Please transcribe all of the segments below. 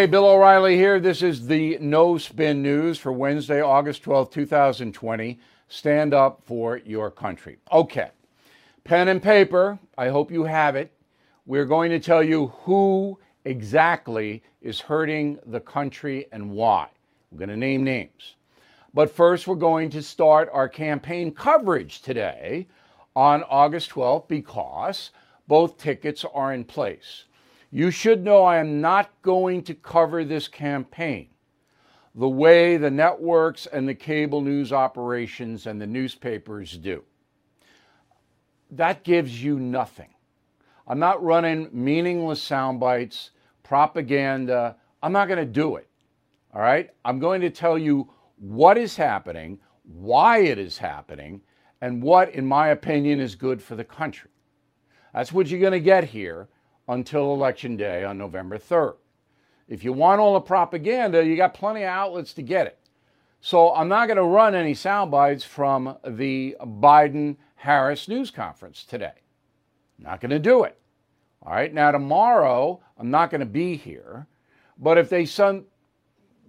Hey, Bill O'Reilly here. This is the No Spin News for Wednesday, August 12, 2020. Stand up for your country. Okay, pen and paper. I hope you have it. We're going to tell you who exactly is hurting the country and why. We're going to name names. But first, we're going to start our campaign coverage today on August 12th because both tickets are in place. You should know I am not going to cover this campaign the way the networks and the cable news operations and the newspapers do. That gives you nothing. I'm not running meaningless sound bites, propaganda. I'm not going to do it. All right? I'm going to tell you what is happening, why it is happening, and what, in my opinion, is good for the country. That's what you're going to get here until Election Day on November 3rd. If you want all the propaganda, you got plenty of outlets to get it. So I'm not going to run any sound bites from the Biden Harris news conference today. Not going to do it. All right. Now tomorrow I'm not going to be here, but if they some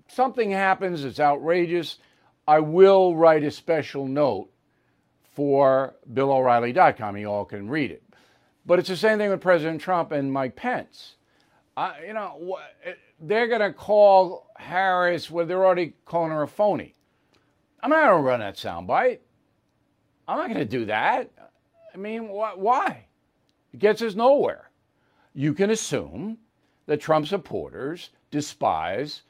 something happens that's outrageous, I will write a special note for BillO'Reilly.com. You all can read it. But it's the same thing with President Trump and Mike Pence. I, you know, eh, they're going to call Harris, well, they're already calling her a phony. I'm not going to run that soundbite. I'm not going to do that. I mean, wh- why? It gets us nowhere. You can assume that Trump supporters despise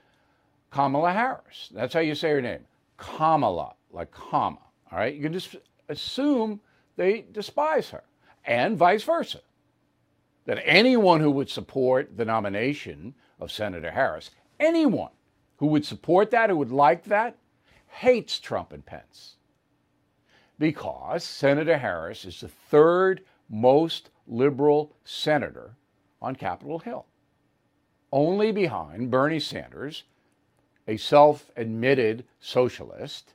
Kamala Harris. That's how you say her name. Kamala, like comma. All right? You can just assume they despise her and vice versa. That anyone who would support the nomination of Senator Harris, anyone who would support that, who would like that, hates Trump and Pence. Because Senator Harris is the third most liberal senator on Capitol Hill, only behind Bernie Sanders, a self admitted socialist,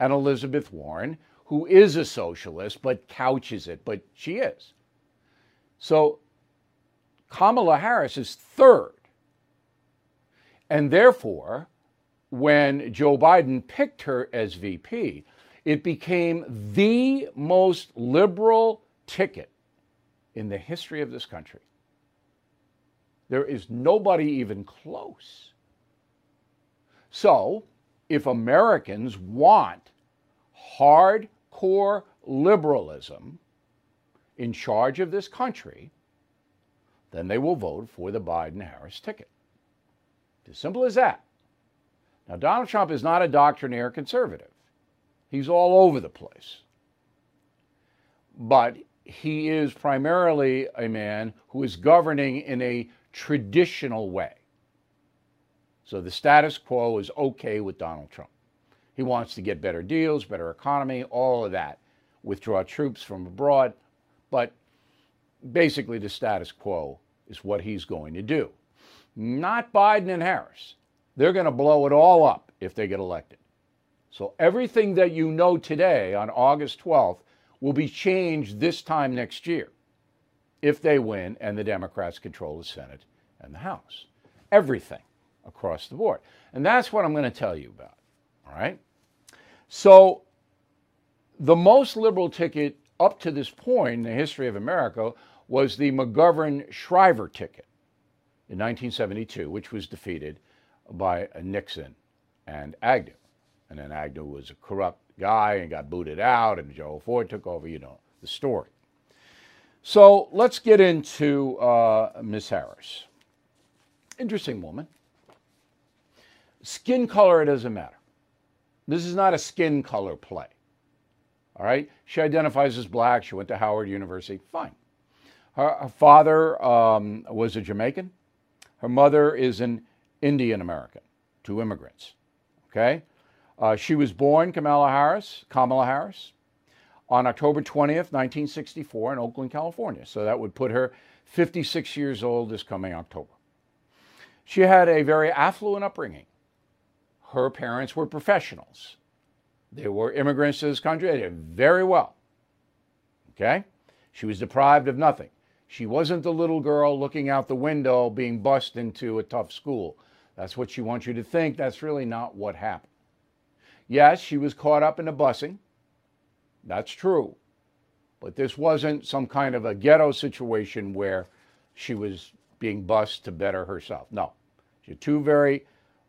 and Elizabeth Warren, who is a socialist but couches it, but she is. So Kamala Harris is third. And therefore, when Joe Biden picked her as VP, it became the most liberal ticket in the history of this country. There is nobody even close. So, if Americans want hardcore liberalism in charge of this country, then they will vote for the Biden Harris ticket. It's As simple as that. Now, Donald Trump is not a doctrinaire conservative, he's all over the place. But he is primarily a man who is governing in a traditional way. So the status quo is okay with Donald Trump. He wants to get better deals, better economy, all of that, withdraw troops from abroad. But basically, the status quo is what he's going to do. Not Biden and Harris. They're going to blow it all up if they get elected. So everything that you know today on August 12th will be changed this time next year if they win and the Democrats control the Senate and the House. Everything across the board. And that's what I'm going to tell you about. All right? So, the most liberal ticket up to this point in the history of America was the McGovern Shriver ticket in 1972, which was defeated by Nixon and Agnew. And then Agnew was a corrupt guy and got booted out, and Joe Ford took over. You know the story. So let's get into uh, Miss Harris. Interesting woman. Skin color, it doesn't matter. This is not a skin color play. All right? She identifies as black. She went to Howard University. Fine. Her, her father um, was a Jamaican. Her mother is an Indian American, two immigrants. Okay? Uh, she was born Kamala Harris, Kamala Harris, on October 20th, 1964, in Oakland, California. So that would put her 56 years old this coming October. She had a very affluent upbringing her parents were professionals. They were immigrants to this country. They did very well. Okay? She was deprived of nothing. She wasn't the little girl looking out the window being bussed into a tough school. That's what she wants you to think. That's really not what happened. Yes, she was caught up in the busing. That's true. But this wasn't some kind of a ghetto situation where she was being bused to better herself. No. She's two very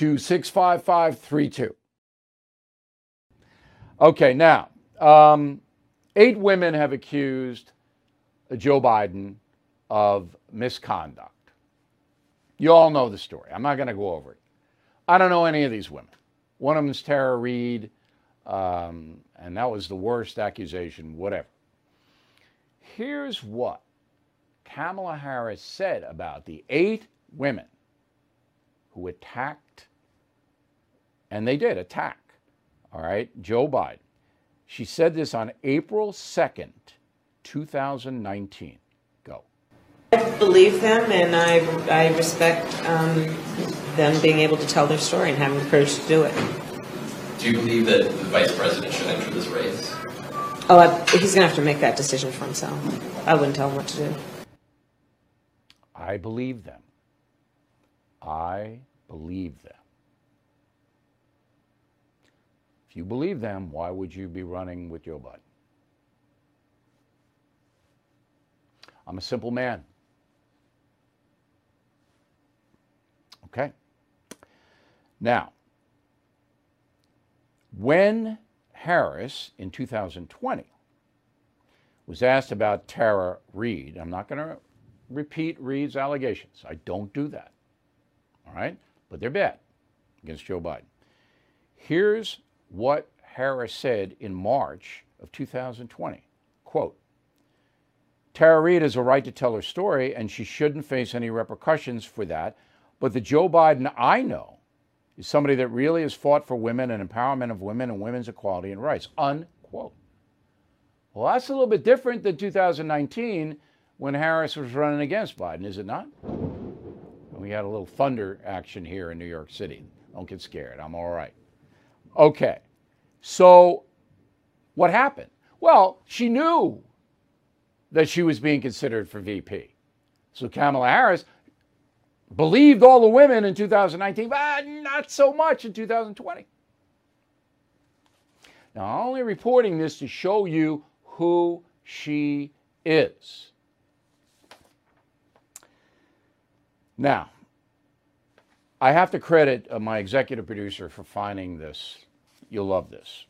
to 65532. Okay, now, um, eight women have accused Joe Biden of misconduct. You all know the story. I'm not going to go over it. I don't know any of these women. One of them is Tara Reade, um, and that was the worst accusation, whatever. Here's what Kamala Harris said about the eight women who attacked, and they did attack all right, Joe Biden. She said this on April 2nd, 2019. Go. I believe them and I, I respect um, them being able to tell their story and having the courage to do it. Do you believe that the vice president should enter this race? Oh, I, he's going to have to make that decision for himself. I wouldn't tell him what to do. I believe them. I believe them. If you believe them, why would you be running with Joe Biden? I'm a simple man. Okay. Now, when Harris in 2020 was asked about Tara Reade, I'm not going to repeat Reade's allegations. I don't do that. All right? But they're bad against Joe Biden. Here's what Harris said in March of 2020. Quote, Tara Reade has a right to tell her story, and she shouldn't face any repercussions for that. But the Joe Biden I know is somebody that really has fought for women and empowerment of women and women's equality and rights. Unquote. Well, that's a little bit different than 2019 when Harris was running against Biden, is it not? And we had a little thunder action here in New York City. Don't get scared. I'm all right. Okay. So what happened? Well, she knew that she was being considered for VP. So Kamala Harris believed all the women in 2019, but not so much in 2020. Now, I'm only reporting this to show you who she is. Now, I have to credit uh, my executive producer for finding this. You'll love this.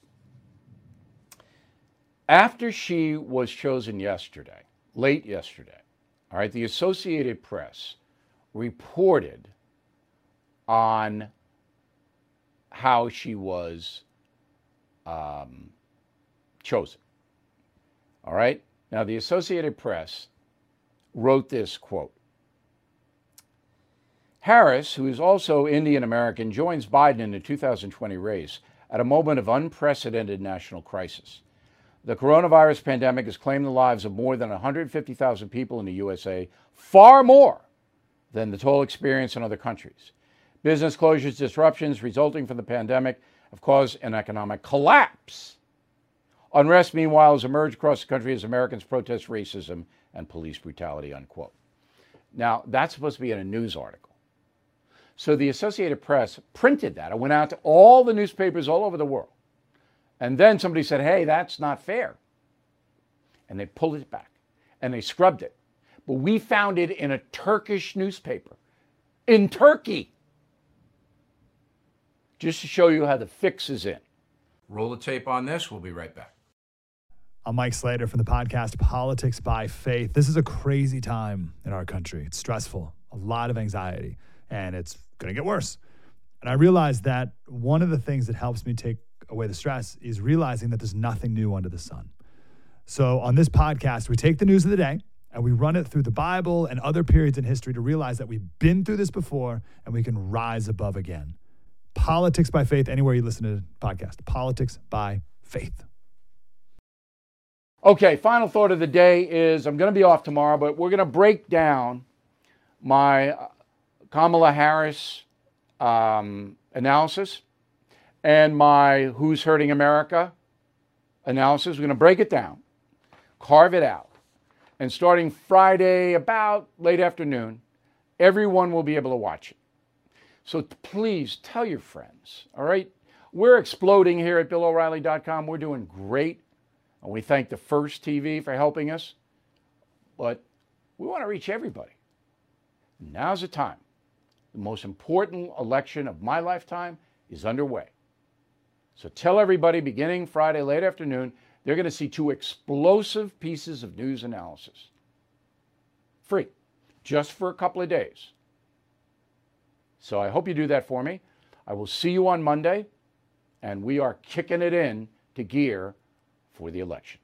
After she was chosen yesterday, late yesterday, all right, the Associated Press reported on how she was um, chosen. All right? Now, the Associated Press wrote this quote Harris, who is also Indian American, joins Biden in the 2020 race at a moment of unprecedented national crisis. The coronavirus pandemic has claimed the lives of more than 150,000 people in the USA, far more than the toll experienced in other countries. Business closures, disruptions resulting from the pandemic, have caused an economic collapse. Unrest, meanwhile, has emerged across the country as Americans protest racism and police brutality, unquote. Now, that's supposed to be in a news article. So the Associated Press printed that. It went out to all the newspapers all over the world. And then somebody said, hey, that's not fair. And they pulled it back and they scrubbed it. But we found it in a Turkish newspaper in Turkey. Just to show you how the fix is in. Roll the tape on this. We'll be right back. I'm Mike Slater from the podcast Politics by Faith. This is a crazy time in our country. It's stressful, a lot of anxiety, and it's going to get worse. And I realized that one of the things that helps me take away the stress is realizing that there's nothing new under the sun. So on this podcast, we take the news of the day and we run it through the Bible and other periods in history to realize that we've been through this before and we can rise above again. Politics by Faith, anywhere you listen to the podcast. Politics by Faith. Okay, final thought of the day is I'm going to be off tomorrow, but we're going to break down my Kamala Harris um, analysis and my Who's Hurting America analysis. We're going to break it down, carve it out. And starting Friday, about late afternoon, everyone will be able to watch it. So please tell your friends, all right? We're exploding here at BillO'Reilly.com. We're doing great. And we thank the First TV for helping us. But we want to reach everybody. Now's the time. The most important election of my lifetime is underway. So tell everybody beginning Friday late afternoon, they're going to see two explosive pieces of news analysis. Free, just for a couple of days. So I hope you do that for me. I will see you on Monday, and we are kicking it in to gear for the election.